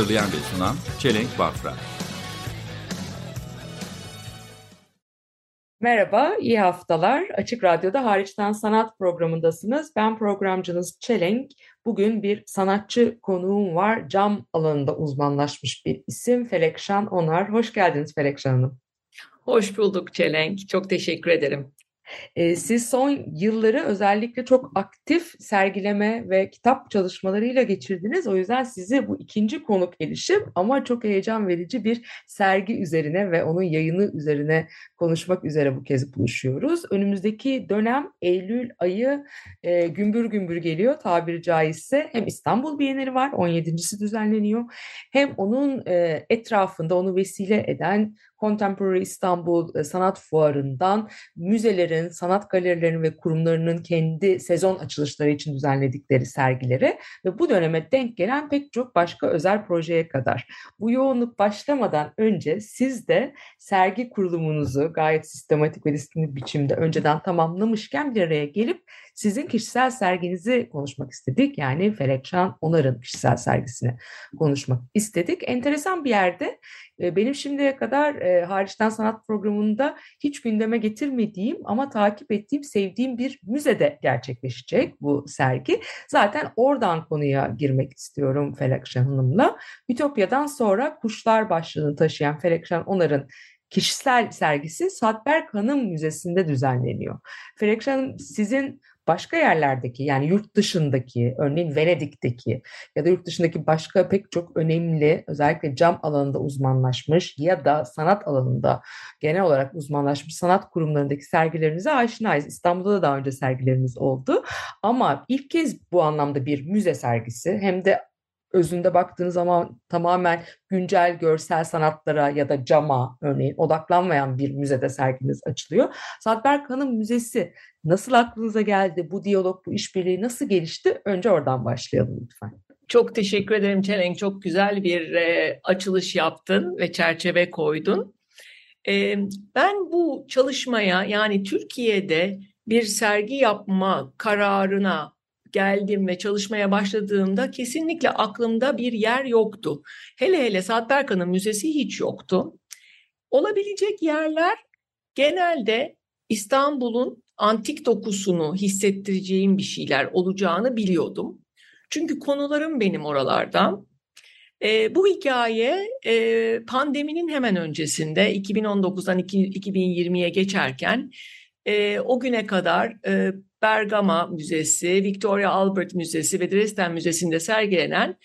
Hazırlayan ve sunan Çelenk Bafra. Merhaba, iyi haftalar. Açık Radyo'da Hariçten Sanat programındasınız. Ben programcınız Çelenk. Bugün bir sanatçı konuğum var. Cam alanında uzmanlaşmış bir isim Felekşan Onar. Hoş geldiniz Felekşan Hanım. Hoş bulduk Çelenk. Çok teşekkür ederim. Ee, Siz son yılları özellikle çok aktif sergileme ve kitap çalışmalarıyla geçirdiniz. O yüzden sizi bu ikinci konuk edişim ama çok heyecan verici bir sergi üzerine ve onun yayını üzerine konuşmak üzere bu kez buluşuyoruz. Önümüzdeki dönem Eylül ayı e, gümbür gümbür geliyor tabiri caizse. Hem İstanbul Bienali var 17.si düzenleniyor. Hem onun e, etrafında onu vesile eden Contemporary İstanbul e, Sanat Fuarı'ndan müzelerin, sanat galerilerinin ve kurumlarının kendi sezon açılışları için düzenledikleri sergilere ve bu döneme denk gelen pek çok başka özel projeye kadar. Bu yoğunluk başlamadan önce siz de sergi kurulumunuzu gayet sistematik ve disiplinli biçimde önceden tamamlamışken bir araya gelip sizin kişisel serginizi konuşmak istedik. Yani Felekşan Onar'ın kişisel sergisini konuşmak istedik. Enteresan bir yerde e, benim şimdiye kadar e, hariçten sanat programında hiç gündeme getirmediğim ama takip ettiğim, sevdiğim bir müzede gerçekleşecek bu sergi. Zaten oradan konuya girmek istiyorum Felekşan Hanım'la. Ütopya'dan sonra Kuşlar başlığını taşıyan Felekşan Onar'ın kişisel sergisi Sadberk Hanım Müzesi'nde düzenleniyor. Felekşan Hanım sizin başka yerlerdeki yani yurt dışındaki örneğin Venedik'teki ya da yurt dışındaki başka pek çok önemli özellikle cam alanında uzmanlaşmış ya da sanat alanında genel olarak uzmanlaşmış sanat kurumlarındaki sergilerinize aşinayız. İstanbul'da da daha önce sergileriniz oldu ama ilk kez bu anlamda bir müze sergisi hem de özünde baktığınız zaman tamamen güncel görsel sanatlara ya da cama örneğin odaklanmayan bir müzede serginiz açılıyor. Sadberk Hanım Müzesi nasıl aklınıza geldi? Bu diyalog, bu işbirliği nasıl gelişti? Önce oradan başlayalım lütfen. Çok teşekkür ederim Çelenk. Çok güzel bir e, açılış yaptın ve çerçeve koydun. E, ben bu çalışmaya yani Türkiye'de bir sergi yapma kararına geldim ve çalışmaya başladığımda kesinlikle aklımda bir yer yoktu. Hele hele Saat Hanım Müzesi hiç yoktu. Olabilecek yerler genelde İstanbul'un antik dokusunu hissettireceğim bir şeyler olacağını biliyordum. Çünkü konularım benim oralardan. E, bu hikaye e, pandeminin hemen öncesinde 2019'dan 2020'ye geçerken e, o güne kadar e, Bergama Müzesi, Victoria Albert Müzesi ve Dresden Müzesi'nde sergilenen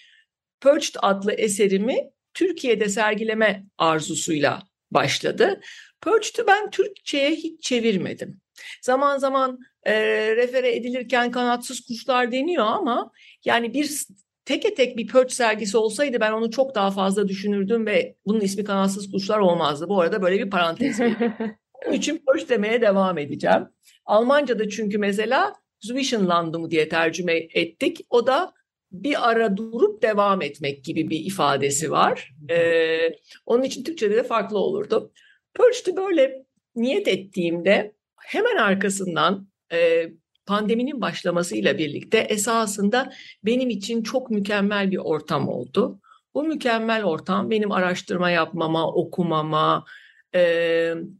Perched adlı eserimi Türkiye'de sergileme arzusuyla başladı. Perched'ü ben Türkçe'ye hiç çevirmedim. Zaman zaman e, refere edilirken kanatsız kuşlar deniyor ama yani bir teke tek bir Perch sergisi olsaydı ben onu çok daha fazla düşünürdüm ve bunun ismi kanatsız kuşlar olmazdı. Bu arada böyle bir parantez Onun için Perch demeye devam edeceğim. Almanca'da çünkü mesela Zwischenlandung diye tercüme ettik. O da bir ara durup devam etmek gibi bir ifadesi var. Ee, onun için Türkçe'de de farklı olurdu. Perch'te böyle niyet ettiğimde hemen arkasından e, pandeminin başlamasıyla birlikte esasında benim için çok mükemmel bir ortam oldu. Bu mükemmel ortam benim araştırma yapmama, okumama e,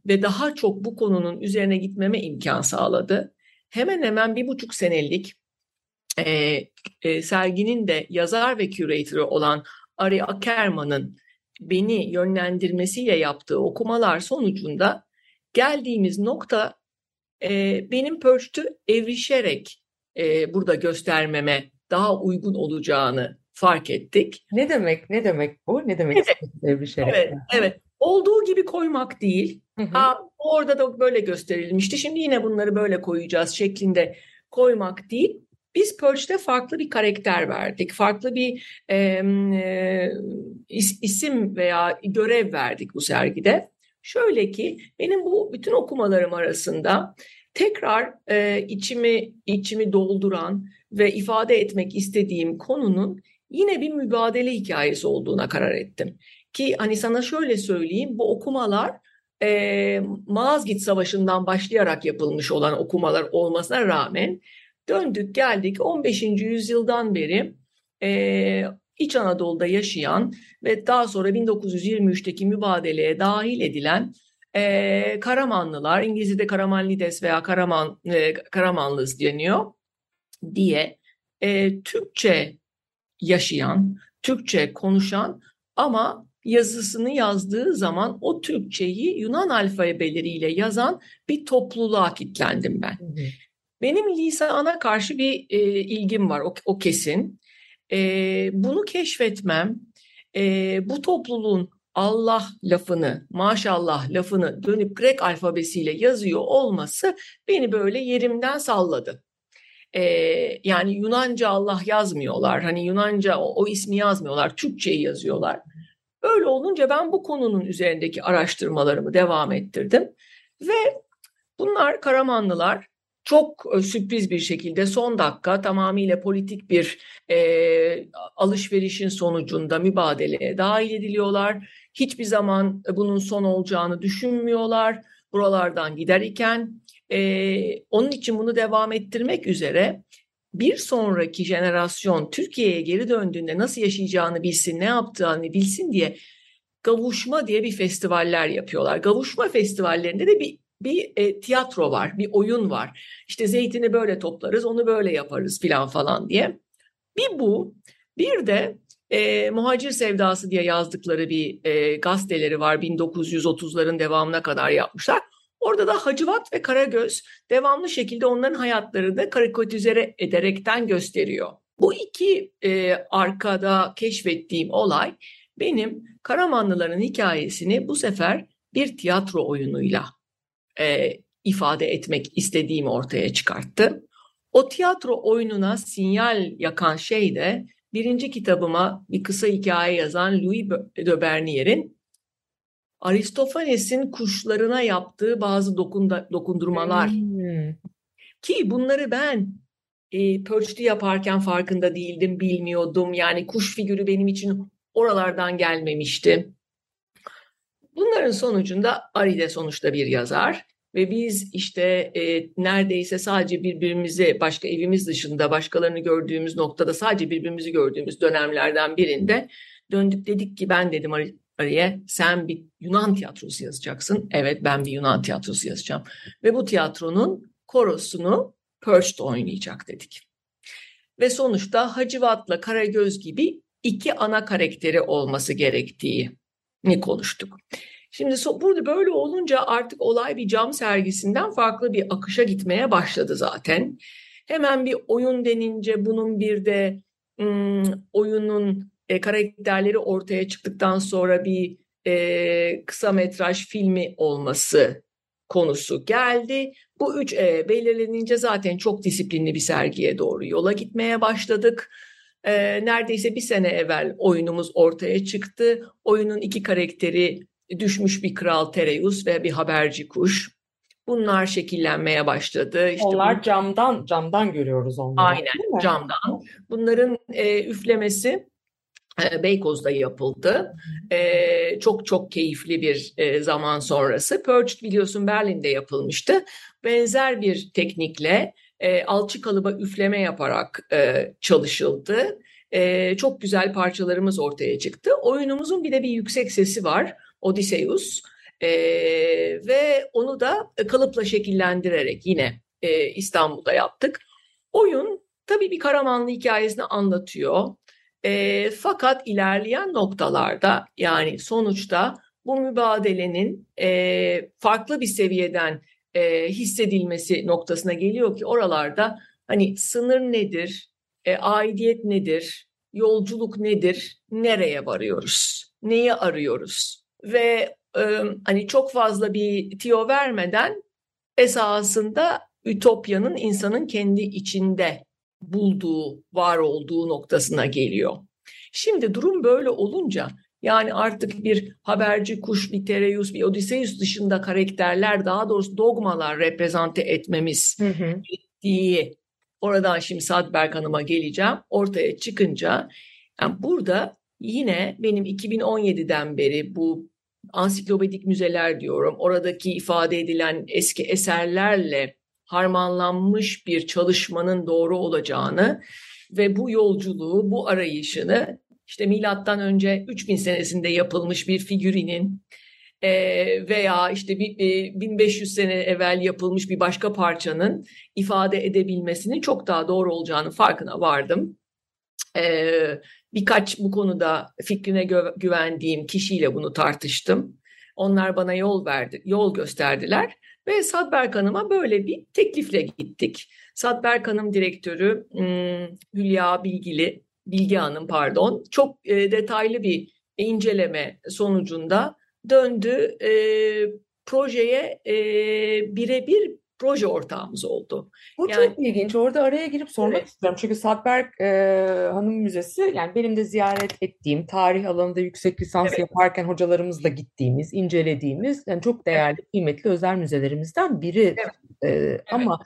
ve daha çok bu konunun üzerine gitmeme imkan sağladı. Hemen hemen bir buçuk senelik e, e, serginin de yazar ve küratörü olan Ari Ackerman'ın beni yönlendirmesiyle yaptığı okumalar sonucunda geldiğimiz nokta e, benim Perch'tü evrişerek e, burada göstermeme daha uygun olacağını fark ettik. Ne demek? Ne demek bu? Ne demek Evet. evrişerek? Evet, evet. Olduğu gibi koymak değil. Hı hı. Ha, orada da böyle gösterilmişti. Şimdi yine bunları böyle koyacağız şeklinde koymak değil. Biz Purge'de farklı bir karakter verdik, farklı bir e, e, is- isim veya görev verdik bu sergide. Şöyle ki benim bu bütün okumalarım arasında tekrar e, içimi içimi dolduran ve ifade etmek istediğim konunun yine bir mübadele hikayesi olduğuna karar ettim. Ki hani sana şöyle söyleyeyim bu okumalar e, Malazgirt Savaşı'ndan başlayarak yapılmış olan okumalar olmasına rağmen döndük geldik 15. yüzyıldan beri e, İç Anadolu'da yaşayan ve daha sonra 1923'teki mübadeleye dahil edilen e, Karamanlılar, İngilizce'de Karamanlides veya Karaman, e, Karamanlız deniyor diye e, Türkçe yaşayan, Türkçe konuşan ama yazısını yazdığı zaman o Türkçeyi Yunan alfabeleriyle yazan bir topluluğa kitlendim ben. Benim lisana karşı bir e, ilgim var, o, o kesin. E, bunu keşfetmem, e, bu topluluğun Allah lafını, maşallah lafını dönüp Grek alfabesiyle yazıyor olması beni böyle yerimden salladı. E, yani Yunanca Allah yazmıyorlar, hani Yunanca o, o ismi yazmıyorlar, Türkçeyi yazıyorlar. Öyle olunca ben bu konunun üzerindeki araştırmalarımı devam ettirdim ve bunlar Karamanlılar çok e, sürpriz bir şekilde son dakika tamamıyla politik bir e, alışverişin sonucunda mübadeleye dahil ediliyorlar. Hiçbir zaman bunun son olacağını düşünmüyorlar. Buralardan gider iken e, onun için bunu devam ettirmek üzere bir sonraki jenerasyon Türkiye'ye geri döndüğünde nasıl yaşayacağını bilsin, ne yaptığını bilsin diye Gavuşma diye bir festivaller yapıyorlar. Gavuşma festivallerinde de bir bir e, tiyatro var, bir oyun var. İşte zeytini böyle toplarız, onu böyle yaparız filan falan diye. Bir bu, bir de e, Muhacir Sevdası diye yazdıkları bir e, gazeteleri var. 1930'ların devamına kadar yapmışlar. Orada da Hacivat ve Karagöz devamlı şekilde onların hayatlarını karikatüze ederekten gösteriyor. Bu iki e, arkada keşfettiğim olay benim Karamanlıların hikayesini bu sefer bir tiyatro oyunuyla e, ifade etmek istediğimi ortaya çıkarttı. O tiyatro oyununa sinyal yakan şey de birinci kitabıma bir kısa hikaye yazan Louis de Bernier'in Aristofanes'in kuşlarına yaptığı bazı dokunda, dokundurmalar Hmm. ki bunları ben e, Purge'de yaparken farkında değildim, bilmiyordum. Yani kuş figürü benim için oralardan gelmemişti. Bunların sonucunda Ari de sonuçta bir yazar ve biz işte e, neredeyse sadece birbirimizi başka evimiz dışında başkalarını gördüğümüz noktada sadece birbirimizi gördüğümüz dönemlerden birinde döndük dedik ki ben dedim Ari, Ari'ye sen bir Yunan tiyatrosu yazacaksın. Evet ben bir Yunan tiyatrosu yazacağım ve bu tiyatronun korosunu Purge'de oynayacak dedik. Ve sonuçta Hacivat'la Karagöz gibi iki ana karakteri olması gerektiğini konuştuk. Şimdi burada böyle olunca artık olay bir cam sergisinden farklı bir akışa gitmeye başladı zaten. Hemen bir oyun denince bunun bir de ım, oyunun e, karakterleri ortaya çıktıktan sonra bir e, kısa metraj filmi olması konusu geldi. Bu üç E belirlenince zaten çok disiplinli bir sergiye doğru yola gitmeye başladık. Ee, neredeyse bir sene evvel oyunumuz ortaya çıktı. Oyunun iki karakteri düşmüş bir kral Tereus ve bir haberci kuş. Bunlar şekillenmeye başladı. İşte Onlar camdan camdan görüyoruz onları. Aynen camdan. Bunların e, üflemesi e, Beykoz'da yapıldı. E, çok çok keyifli bir e, zaman sonrası. Purged biliyorsun Berlin'de yapılmıştı. Benzer bir teknikle e, alçı kalıba üfleme yaparak e, çalışıldı. Çok güzel parçalarımız ortaya çıktı. Oyunumuzun bir de bir yüksek sesi var. Odysseus. Ve onu da kalıpla şekillendirerek yine İstanbul'da yaptık. Oyun tabii bir Karamanlı hikayesini anlatıyor. E, fakat ilerleyen noktalarda yani sonuçta bu mübadelenin e, farklı bir seviyeden e, hissedilmesi noktasına geliyor ki oralarda hani sınır nedir, e, aidiyet nedir, yolculuk nedir, nereye varıyoruz, neyi arıyoruz? Ve e, hani çok fazla bir tiyo vermeden esasında Ütopya'nın insanın kendi içinde bulduğu, var olduğu noktasına geliyor. Şimdi durum böyle olunca yani artık bir haberci kuş, bir Tereus, bir Odysseus dışında karakterler daha doğrusu dogmalar reprezente etmemiz Hı hı. diye oradan şimdi Sadberk Hanım'a geleceğim. Ortaya çıkınca yani burada yine benim 2017'den beri bu ansiklopedik müzeler diyorum. Oradaki ifade edilen eski eserlerle harmanlanmış bir çalışmanın doğru olacağını ve bu yolculuğu, bu arayışını işte milattan önce 3000 senesinde yapılmış bir figürinin e, veya işte bir, e, 1500 sene evvel yapılmış bir başka parçanın ifade edebilmesinin çok daha doğru olacağını farkına vardım. E, birkaç bu konuda fikrine güvendiğim kişiyle bunu tartıştım. Onlar bana yol verdi, yol gösterdiler ve Sadberk Hanım'a böyle bir teklifle gittik. Sadberk Hanım direktörü Hülya Bilgili, Bilge Hanım pardon, çok e, detaylı bir inceleme sonucunda döndü e, projeye e, birebir proje ortağımız oldu. Bu Yani- çok ilginç. Orada araya girip sormak Evet. istiyorum. Çünkü Sadberk e, Hanım Müzesi yani benim de ziyaret ettiğim, tarih alanında yüksek lisans Evet. yaparken hocalarımızla gittiğimiz, incelediğimiz yani çok değerli, kıymetli özel müzelerimizden biri. E, Ama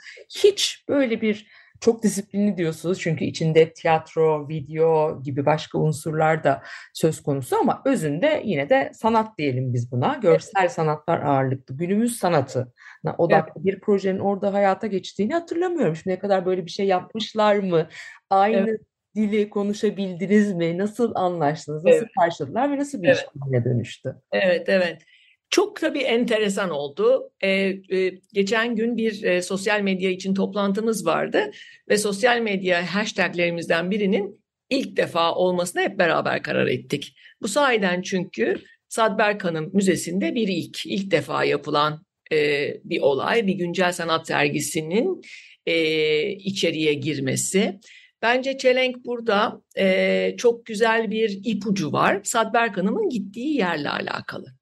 hiç böyle bir çok disiplinli diyorsunuz çünkü içinde tiyatro, video gibi başka unsurlar da söz konusu ama özünde yine de sanat diyelim biz buna. Görsel sanatlar ağırlıklı. Günümüz sanatı odaklı bir projenin orada hayata geçtiğini hatırlamıyorum. Şimdiye kadar böyle bir şey yapmışlar mı? Aynı dili konuşabildiniz mi? Nasıl anlaştınız? Nasıl Evet. karşıladılar ve nasıl bir Evet. işbirliğine dönüştü? Evet, evet. Çok tabii enteresan oldu. Ee, e, geçen gün bir e, sosyal medya için toplantımız vardı ve sosyal medya hashtaglerimizden birinin ilk defa olmasına hep beraber karar ettik. Bu sayeden çünkü Sadberk Hanım Müzesi'nde bir ilk, ilk defa yapılan e, bir olay, bir güncel sanat sergisinin e, içeriye girmesi. Bence Çelenk burada e, çok güzel bir ipucu var. Sadberk Hanım'ın gittiği yerle alakalı.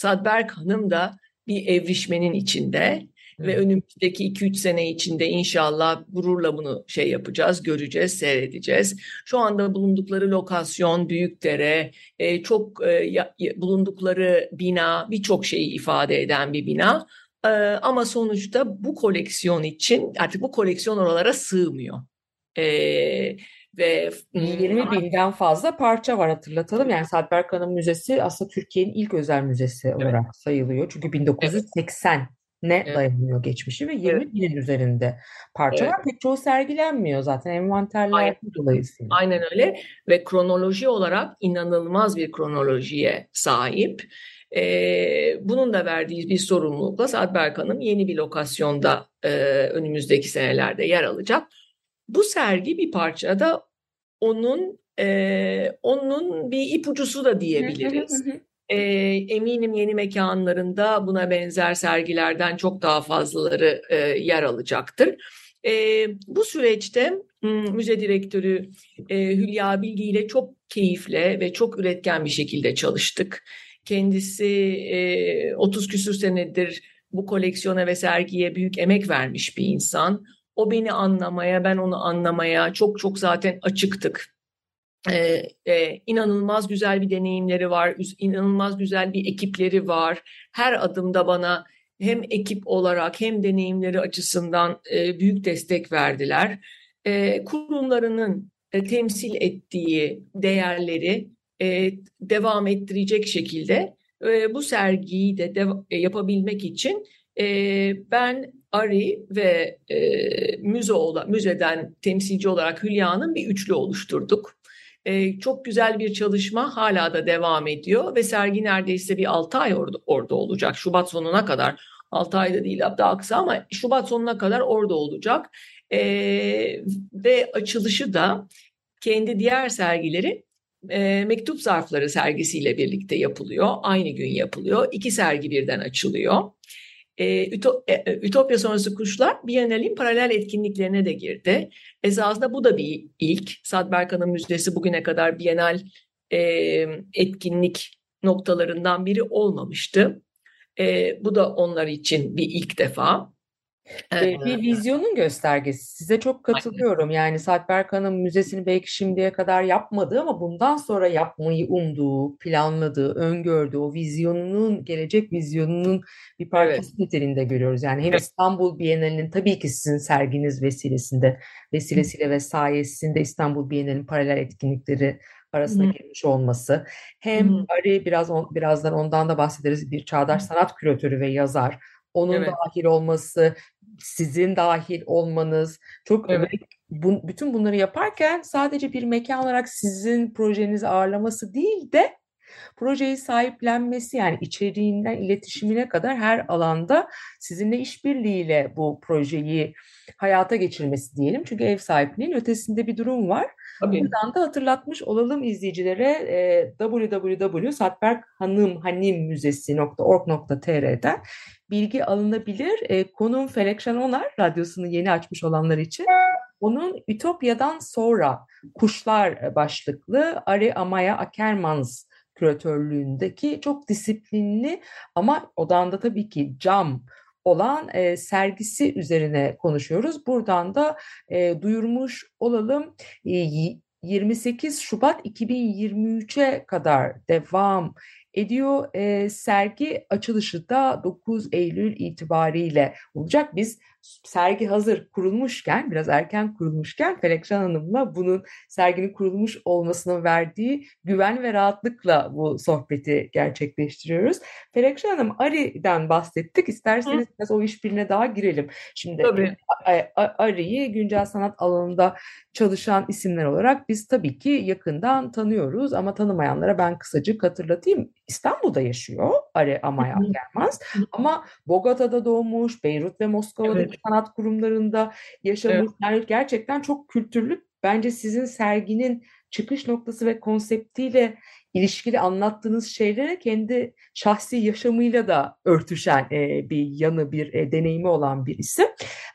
Sadberk Hanım da bir evrişmenin içinde ve önümüzdeki 2-3 sene içinde inşallah gururla bunu şey yapacağız, göreceğiz, seyredeceğiz. Şu anda bulundukları lokasyon Büyükdere, e, çok e, ya- bulundukları bina birçok şeyi ifade eden bir bina. E, ama sonuçta bu koleksiyon için artık bu koleksiyon oralara sığmıyor. E, ve 20 binden fazla parça var hatırlatalım. Yani Sadberk Hanım Müzesi aslında Türkiye'nin ilk özel müzesi olarak sayılıyor. Çünkü 1980 ne Evet. dayanıyor geçmişi ve 20 binin üzerinde parça Evet. var. Pek çoğu sergilenmiyor zaten envanterler dolayısıyla. Aynen öyle ve kronoloji olarak inanılmaz bir kronolojiye sahip. Ee, bunun da verdiği bir sorumlulukla Sadberk Hanım yeni bir lokasyonda e, önümüzdeki senelerde yer alacak. Bu sergi bir parçada onun e, onun bir ipucusu da diyebiliriz. E, eminim yeni mekanlarında buna benzer sergilerden çok daha fazlaları e, yer alacaktır. E, bu süreçte müze direktörü e, Hülya Bilgi ile çok keyifle ve çok üretken bir şekilde çalıştık. Kendisi e, 30 küsür senedir bu koleksiyona ve sergiye büyük emek vermiş bir insan. O beni anlamaya, ben onu anlamaya çok çok zaten açıktık. Ee, e, inanılmaz güzel bir deneyimleri var, inanılmaz güzel bir ekipleri var. Her adımda bana hem ekip olarak hem deneyimleri açısından e, büyük destek verdiler. E, kurumlarının e, temsil ettiği değerleri e, devam ettirecek şekilde e, bu sergiyi de dev- e, yapabilmek için e, ben Ari ve e, müze ola, müzeden temsilci olarak Hülya'nın bir üçlü oluşturduk. E, çok güzel bir çalışma hala da devam ediyor ve sergi neredeyse bir 6 ay orada, orada olacak. Şubat sonuna kadar 6 ayda değil daha kısa ama Şubat sonuna kadar orada olacak. E, ve açılışı da kendi diğer sergileri e, mektup zarfları sergisiyle birlikte yapılıyor. Aynı gün yapılıyor. İki sergi birden açılıyor. E, Üto- e, Ütopya sonrası kuşlar Biennale'in paralel etkinliklerine de girdi. Esasında bu da bir ilk. Sadberk Hanım Müzesi bugüne kadar Biennale e, etkinlik noktalarından biri olmamıştı. E, bu da onlar için bir ilk defa. Ve bir vizyonun göstergesi. Size çok katılıyorum. Yani Saatberk Hanım müzesini belki şimdiye kadar yapmadı ama bundan sonra yapmayı umduğu, planladığı, öngördüğü o vizyonunun, gelecek vizyonunun bir parçası niteliğinde görüyoruz. Yani hem Evet. İstanbul Bienalinin tabii ki sizin serginiz vesilesinde, vesilesiyle ve sayesinde İstanbul Bienalinin paralel etkinlikleri arasına Hı. girmiş olması. Hem Hı. Ari biraz on- birazdan ondan da bahsederiz. Bir çağdaş sanat küratörü ve yazar. Onun Evet. dahil olması, sizin dahil olmanız çok Evet. ve bu, bütün bunları yaparken sadece bir mekan olarak sizin projenizi ağırlaması değil de projeyi sahiplenmesi yani içeriğinden iletişimine kadar her alanda sizinle işbirliğiyle bu projeyi hayata geçirmesi diyelim. Çünkü ev sahipliğinin ötesinde bir durum var. Tabii. Buradan da hatırlatmış olalım izleyicilere e, www.satberkhanımmüzesi.org.tr'den bilgi alınabilir. E, konuğum Felek Şanonar, radyosunu yeni açmış olanlar için. Onun Ütopya'dan sonra Kuşlar başlıklı Ari Amaya Akermans küratörlüğündeki çok disiplinli ama odanda tabii ki cam olan e, sergisi üzerine konuşuyoruz. Buradan da e, duyurmuş olalım. E, y- 28 Şubat 2023'e kadar devam ediyor. E, sergi açılışı da 9 Eylül itibariyle olacak. Biz sergi hazır kurulmuşken, biraz erken kurulmuşken Felekşan Hanım'la bunun serginin kurulmuş olmasının verdiği güven ve rahatlıkla bu sohbeti gerçekleştiriyoruz. Felekşan Hanım, Ari'den bahsettik. İsterseniz biraz o işbirliğine daha girelim. Şimdi Tabii. A- Ari'yi güncel sanat alanında çalışan isimler olarak biz tabii ki yakından tanıyoruz ama tanımayanlara ben kısacık hatırlatayım. İstanbul'da yaşıyor Ari Amaya Hı hı. Akermans ama Bogota'da doğmuş, Beyrut ve Moskova'da Evet. Sanat kurumlarında yaşamış. Yani gerçekten çok kültürlü. Bence sizin serginin çıkış noktası ve konseptiyle ilişkili anlattığınız şeylere kendi şahsi yaşamıyla da örtüşen e, bir yanı, bir e, deneyimi olan bir isim.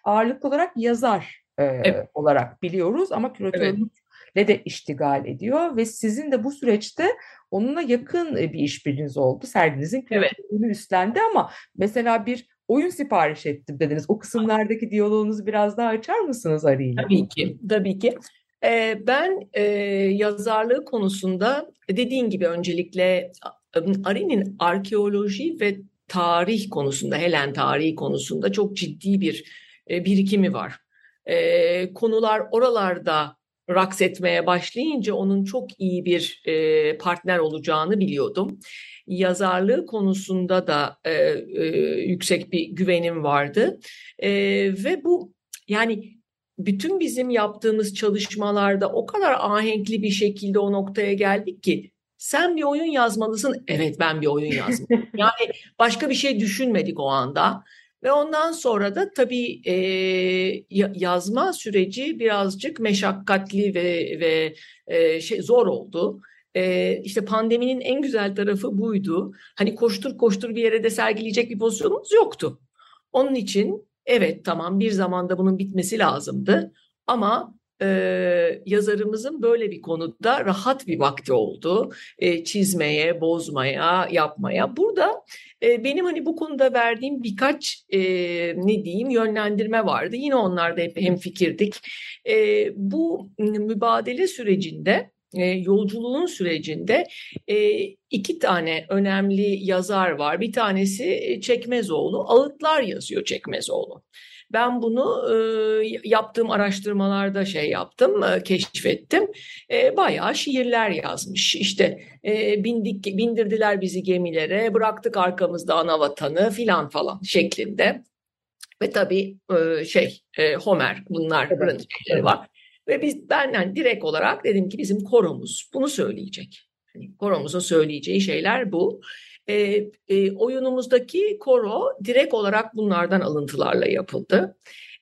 Ağırlıklı olarak yazar e, Evet. olarak biliyoruz ama küratörlükle de iştigal ediyor ve sizin de bu süreçte onunla yakın e, bir işbirliğiniz oldu. Serginizin Evet. küratörlüğünü üstlendi ama mesela bir oyun sipariş ettim dediniz. O kısımlardaki diyaloğunuzu biraz daha açar mısınız Ari ile? Tabii ki, tabii ki. Ee, ben e, yazarlığı konusunda dediğin gibi öncelikle Ari'nin arkeoloji ve tarih konusunda, Helen tarihi konusunda çok ciddi bir e, birikimi var. E, konular oralarda raks etmeye başlayınca onun çok iyi bir e, partner olacağını biliyordum. Yazarlığı konusunda da e, e, yüksek bir güvenim vardı. E, ve bu yani bütün bizim yaptığımız çalışmalarda o kadar ahenkli bir şekilde o noktaya geldik ki sen bir oyun yazmalısın. Evet ben bir oyun yazmalıyım. Yani başka bir şey düşünmedik o anda. Ve ondan sonra da tabii ya- yazma süreci birazcık meşakkatli ve ve şey zor oldu. E, işte pandeminin en güzel tarafı buydu. Hani koştur koştur bir yere de sergileyecek bir pozisyonumuz yoktu. Onun için evet tamam bir zamanda bunun bitmesi lazımdı. Ama e, yazarımızın böyle bir konuda rahat bir vakti oldu. E, çizmeye, bozmaya, yapmaya. Burada e, benim hani bu konuda verdiğim birkaç e, ne diyeyim yönlendirme vardı. Yine onlarda hep hemfikirdik. E, bu mübadele sürecinde, yolculuğun sürecinde iki tane önemli yazar var. Bir tanesi Çekmezoğlu, Ağıtlar yazıyor Çekmezoğlu. Ben bunu e, yaptığım araştırmalarda şey yaptım, e, keşfettim. E, bayağı şiirler yazmış. İşte e, bindik, bindirdiler bizi gemilere, bıraktık arkamızda ana vatanı filan falan şeklinde. Ve tabii e, şey e, Homer bunların Evet. şeyleri var. Ve biz benden direkt olarak dedim ki bizim koromuz bunu söyleyecek. Hani koromuzun söyleyeceği şeyler bu. E, e, oyunumuzdaki koro direkt olarak bunlardan alıntılarla yapıldı.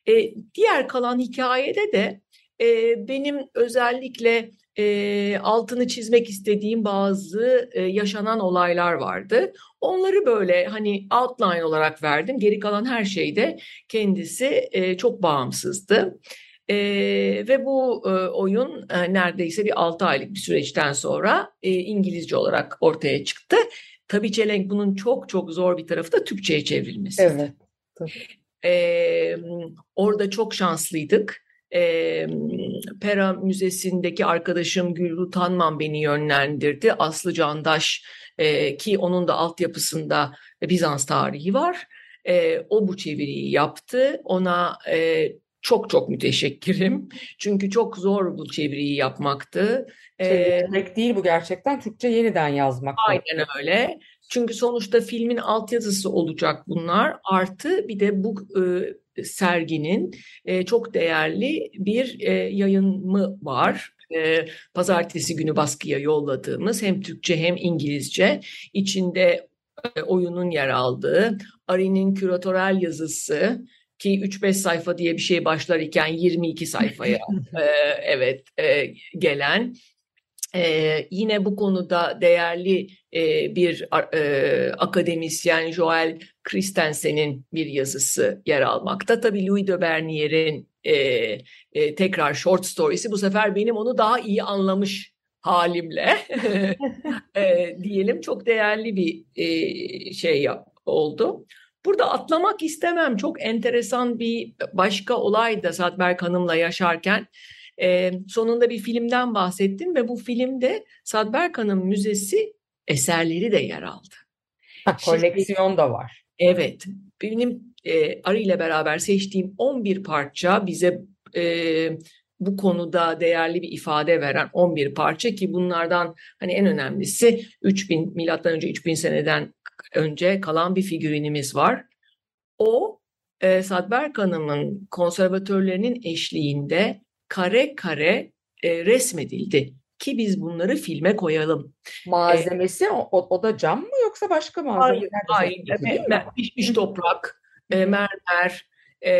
E, diğer kalan hikayede de e, benim özellikle e, altını çizmek istediğim bazı e, yaşanan olaylar vardı. Onları böyle hani outline olarak verdim. Geri kalan her şeyde kendisi e, çok bağımsızdı. E, ve bu e, oyun e, neredeyse bir 6 aylık bir süreçten sonra e, İngilizce olarak ortaya çıktı. Tabii Çelenk bunun çok çok zor bir tarafı da Türkçe'ye çevrilmesi. Evet. Ee, orada çok şanslıydık. Ee, Pera Müzesi'ndeki arkadaşım Gülru Tanman beni yönlendirdi. Aslı Candaş e, ki onun da altyapısında Bizans tarihi var. E, o bu çeviriyi yaptı. Ona e, çok çok müteşekkirim. Çünkü çok zor bu çeviriyi yapmaktı. Çevirmek değil bu gerçekten Türkçe yeniden yazmak. aynen öyle. Çünkü sonuçta filmin altyazısı olacak bunlar. Artı bir de bu e, serginin e, çok değerli bir e, yayınımı var. E, pazartesi günü baskıya yolladığımız hem Türkçe hem İngilizce içinde e, oyunun yer aldığı Ari'nin küratörel yazısı ki 3-5 sayfa diye bir şey başlar iken 22 sayfaya e, evet e, gelen ee, yine bu konuda değerli e, bir e, akademisyen Joel Christensen'in bir yazısı yer almakta. Tabii Louis de Bernier'in e, e, tekrar short story'si bu sefer benim onu daha iyi anlamış halimle e, diyelim çok değerli bir e, şey yap, oldu. Burada atlamak istemem. Çok enteresan bir başka olay da Sadberk Hanım'la yaşarken e, sonunda bir filmden bahsettim ve bu filmde Sadberk Hanım Müzesi eserleri de yer aldı. Ha, koleksiyon da var. Evet, benim e, Arı ile beraber seçtiğim 11 parça bize e, bu konuda değerli bir ifade veren 11 parça ki bunlardan hani en önemlisi 3000 milattan önce 3000 seneden önce kalan bir figürinimiz var. O e, Sadberk Hanım'ın konservatörlerinin eşliğinde kare kare e, resmedildi ki biz bunları filme koyalım. Malzemesi o, o, o da cam mı yoksa başka malzemeler Hayır, mi? mer- pişmiş toprak, e, mermer, e,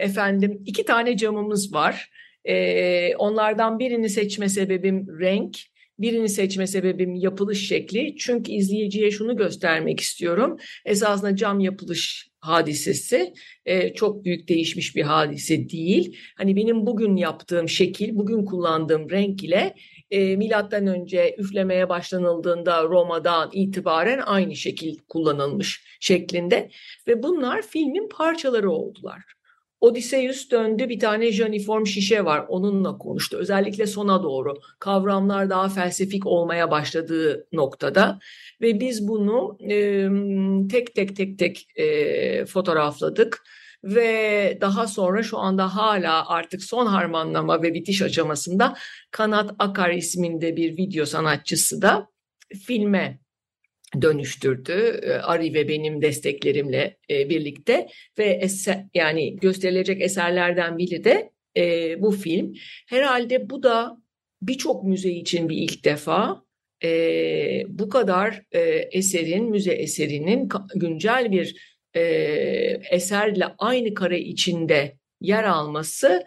efendim iki tane camımız var. E, onlardan birini seçme sebebim renk, birini seçme sebebim yapılış şekli. Çünkü izleyiciye şunu göstermek istiyorum. Esasında cam yapılış hadisesi e, çok büyük değişmiş bir hadise değil. Hani benim bugün yaptığım şekil, bugün kullandığım renk ile e, milattan önce üflemeye başlanıldığında Roma'dan itibaren aynı şekil kullanılmış şeklinde ve bunlar filmin parçaları oldular. Odysseus döndü bir tane janiform şişe var onunla konuştu. Özellikle sona doğru. Kavramlar daha felsefik olmaya başladığı noktada. Ve biz bunu e, tek tek tek tek e, fotoğrafladık. Ve daha sonra şu anda hala artık son harmanlama ve bitiş aşamasında Kanat Akar isminde bir video sanatçısı da filme dönüştürdü. E, Ari ve benim desteklerimle e, birlikte ve eser, yani gösterilecek eserlerden biri de e, bu film. Herhalde bu da birçok müze için bir ilk defa e, bu kadar eserin, müze eserinin güncel bir eserle aynı kare içinde yer alması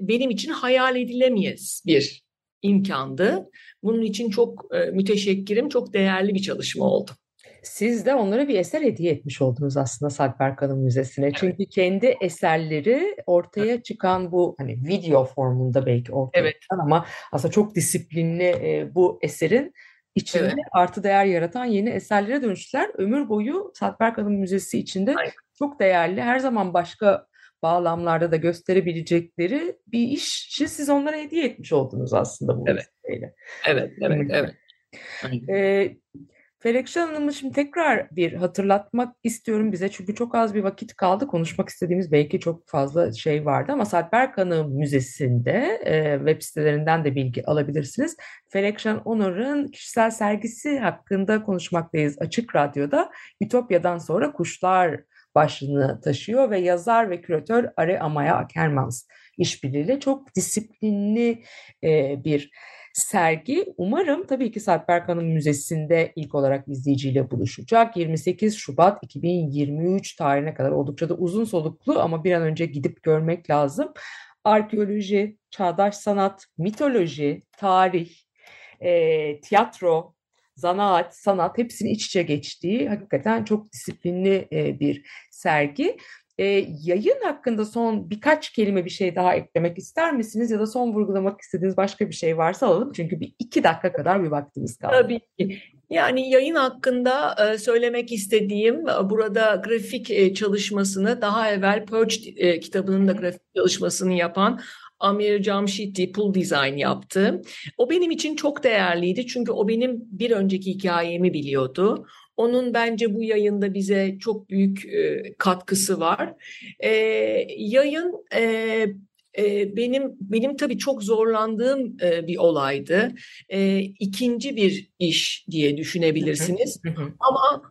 benim için hayal edilemez bir imkandı. Bunun için çok e, müteşekkirim, çok değerli bir çalışma oldu. Siz de onlara bir eser hediye etmiş oldunuz aslında Sadberk Hanım Müzesi'ne. Çünkü kendi eserleri ortaya çıkan bu hani video formunda belki ortaya Evet. çıkan ama aslında çok disiplinli e, bu eserin içinde Evet. artı değer yaratan yeni eserlere dönüştüler. Ömür boyu Sadberk Hanım Müzesi içinde Aynen. çok değerli, her zaman başka bağlamlarda da gösterebilecekleri bir işi siz onlara hediye etmiş oldunuz aslında bu Evet. vesileyle. Evet, evet, evet. Aynen. Ee, Felekşah Hanım'ı şimdi tekrar bir hatırlatmak istiyorum bize çünkü çok az bir vakit kaldı. Konuşmak istediğimiz belki çok fazla şey vardı ama Sadberk Hanım Müzesi'nde e, web sitelerinden de bilgi alabilirsiniz. Felekşah Onur'un kişisel sergisi hakkında konuşmaktayız Açık Radyo'da. Ütopya'dan sonra Kuşlar başlığını taşıyor ve yazar ve küratör Are Amaya Akermans işbirliğiyle çok disiplinli e, bir sergi. Umarım tabii ki Sadberk Hanım Müzesi'nde ilk olarak izleyiciyle buluşacak. 28 Şubat 2023 tarihine kadar oldukça da uzun soluklu ama bir an önce gidip görmek lazım. Arkeoloji, çağdaş sanat, mitoloji, tarih, e, tiyatro, zanaat, sanat hepsinin iç içe geçtiği hakikaten çok disiplinli e, bir sergi. E, yayın hakkında son birkaç kelime bir şey daha eklemek ister misiniz ya da son vurgulamak istediğiniz başka bir şey varsa alalım çünkü bir iki dakika kadar bir vaktimiz kaldı. Tabii ki. Yani yayın hakkında e, söylemek istediğim e, burada grafik çalışmasını daha evvel Purge kitabının da grafik çalışmasını yapan Amir Jamshidi Pool Design yaptı. O benim için çok değerliydi çünkü o benim bir önceki hikayemi biliyordu. Onun bence bu yayında bize çok büyük e, katkısı var. E, yayın e, e, benim benim tabii çok zorlandığım e, bir olaydı. E, ikinci bir iş diye düşünebilirsiniz. Ama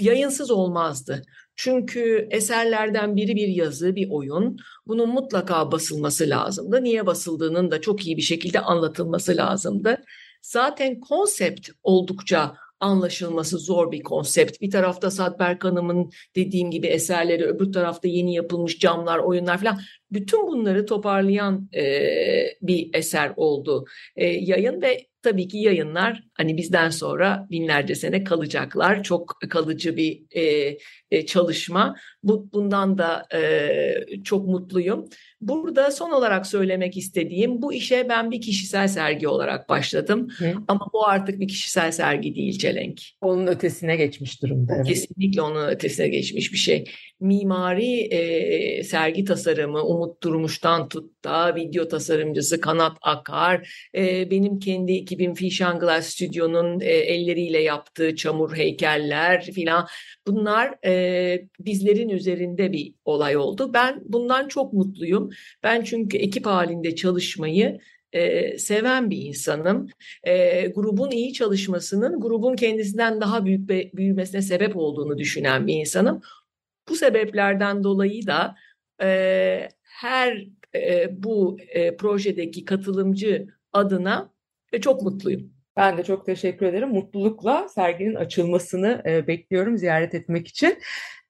yayınsız olmazdı. Çünkü eserlerden biri bir yazı, bir oyun. Bunun mutlaka basılması lazımdı. Niye basıldığının da çok iyi bir şekilde anlatılması lazımdı. Zaten konsept oldukça anlaşılması zor bir konsept. Bir tarafta Sadberk Hanım'ın dediğim gibi eserleri, öbür tarafta yeni yapılmış camlar, oyunlar falan. Bütün bunları toparlayan e, bir eser oldu e, yayın ve tabii ki yayınlar hani bizden sonra binlerce sene kalacaklar. Çok kalıcı bir e, e, çalışma. Bu, bundan da e, çok mutluyum. Burada son olarak söylemek istediğim bu işe ben bir kişisel sergi olarak başladım. Hı. Ama bu artık bir kişisel sergi değil Çelenk. Onun ötesine geçmiş durumda. evet. Kesinlikle onun ötesine geçmiş bir şey. Mimari e, sergi tasarımı Umut Durmuş'tan tut da video tasarımcısı Kanat Akar, e, benim kendi ekibim Fishan Glass Stüdyo'nun e, elleriyle yaptığı çamur heykeller filan bunlar e, bizlerin üzerinde bir olay oldu. Ben bundan çok mutluyum. Ben çünkü ekip halinde çalışmayı e, seven bir insanım. E, grubun iyi çalışmasının grubun kendisinden daha büyük ve büyümesine sebep olduğunu düşünen bir insanım. Bu sebeplerden dolayı da e, her e, bu e, projedeki katılımcı adına e, çok mutluyum. Ben de çok teşekkür ederim. Mutlulukla serginin açılmasını e, bekliyorum ziyaret etmek için.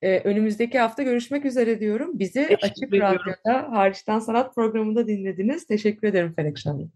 E, önümüzdeki hafta görüşmek üzere diyorum. Bizi Teşekkür Açık ediyorum. Radyo'da Hariçten Sanat programında dinlediniz. Teşekkür ederim Felek Hanım.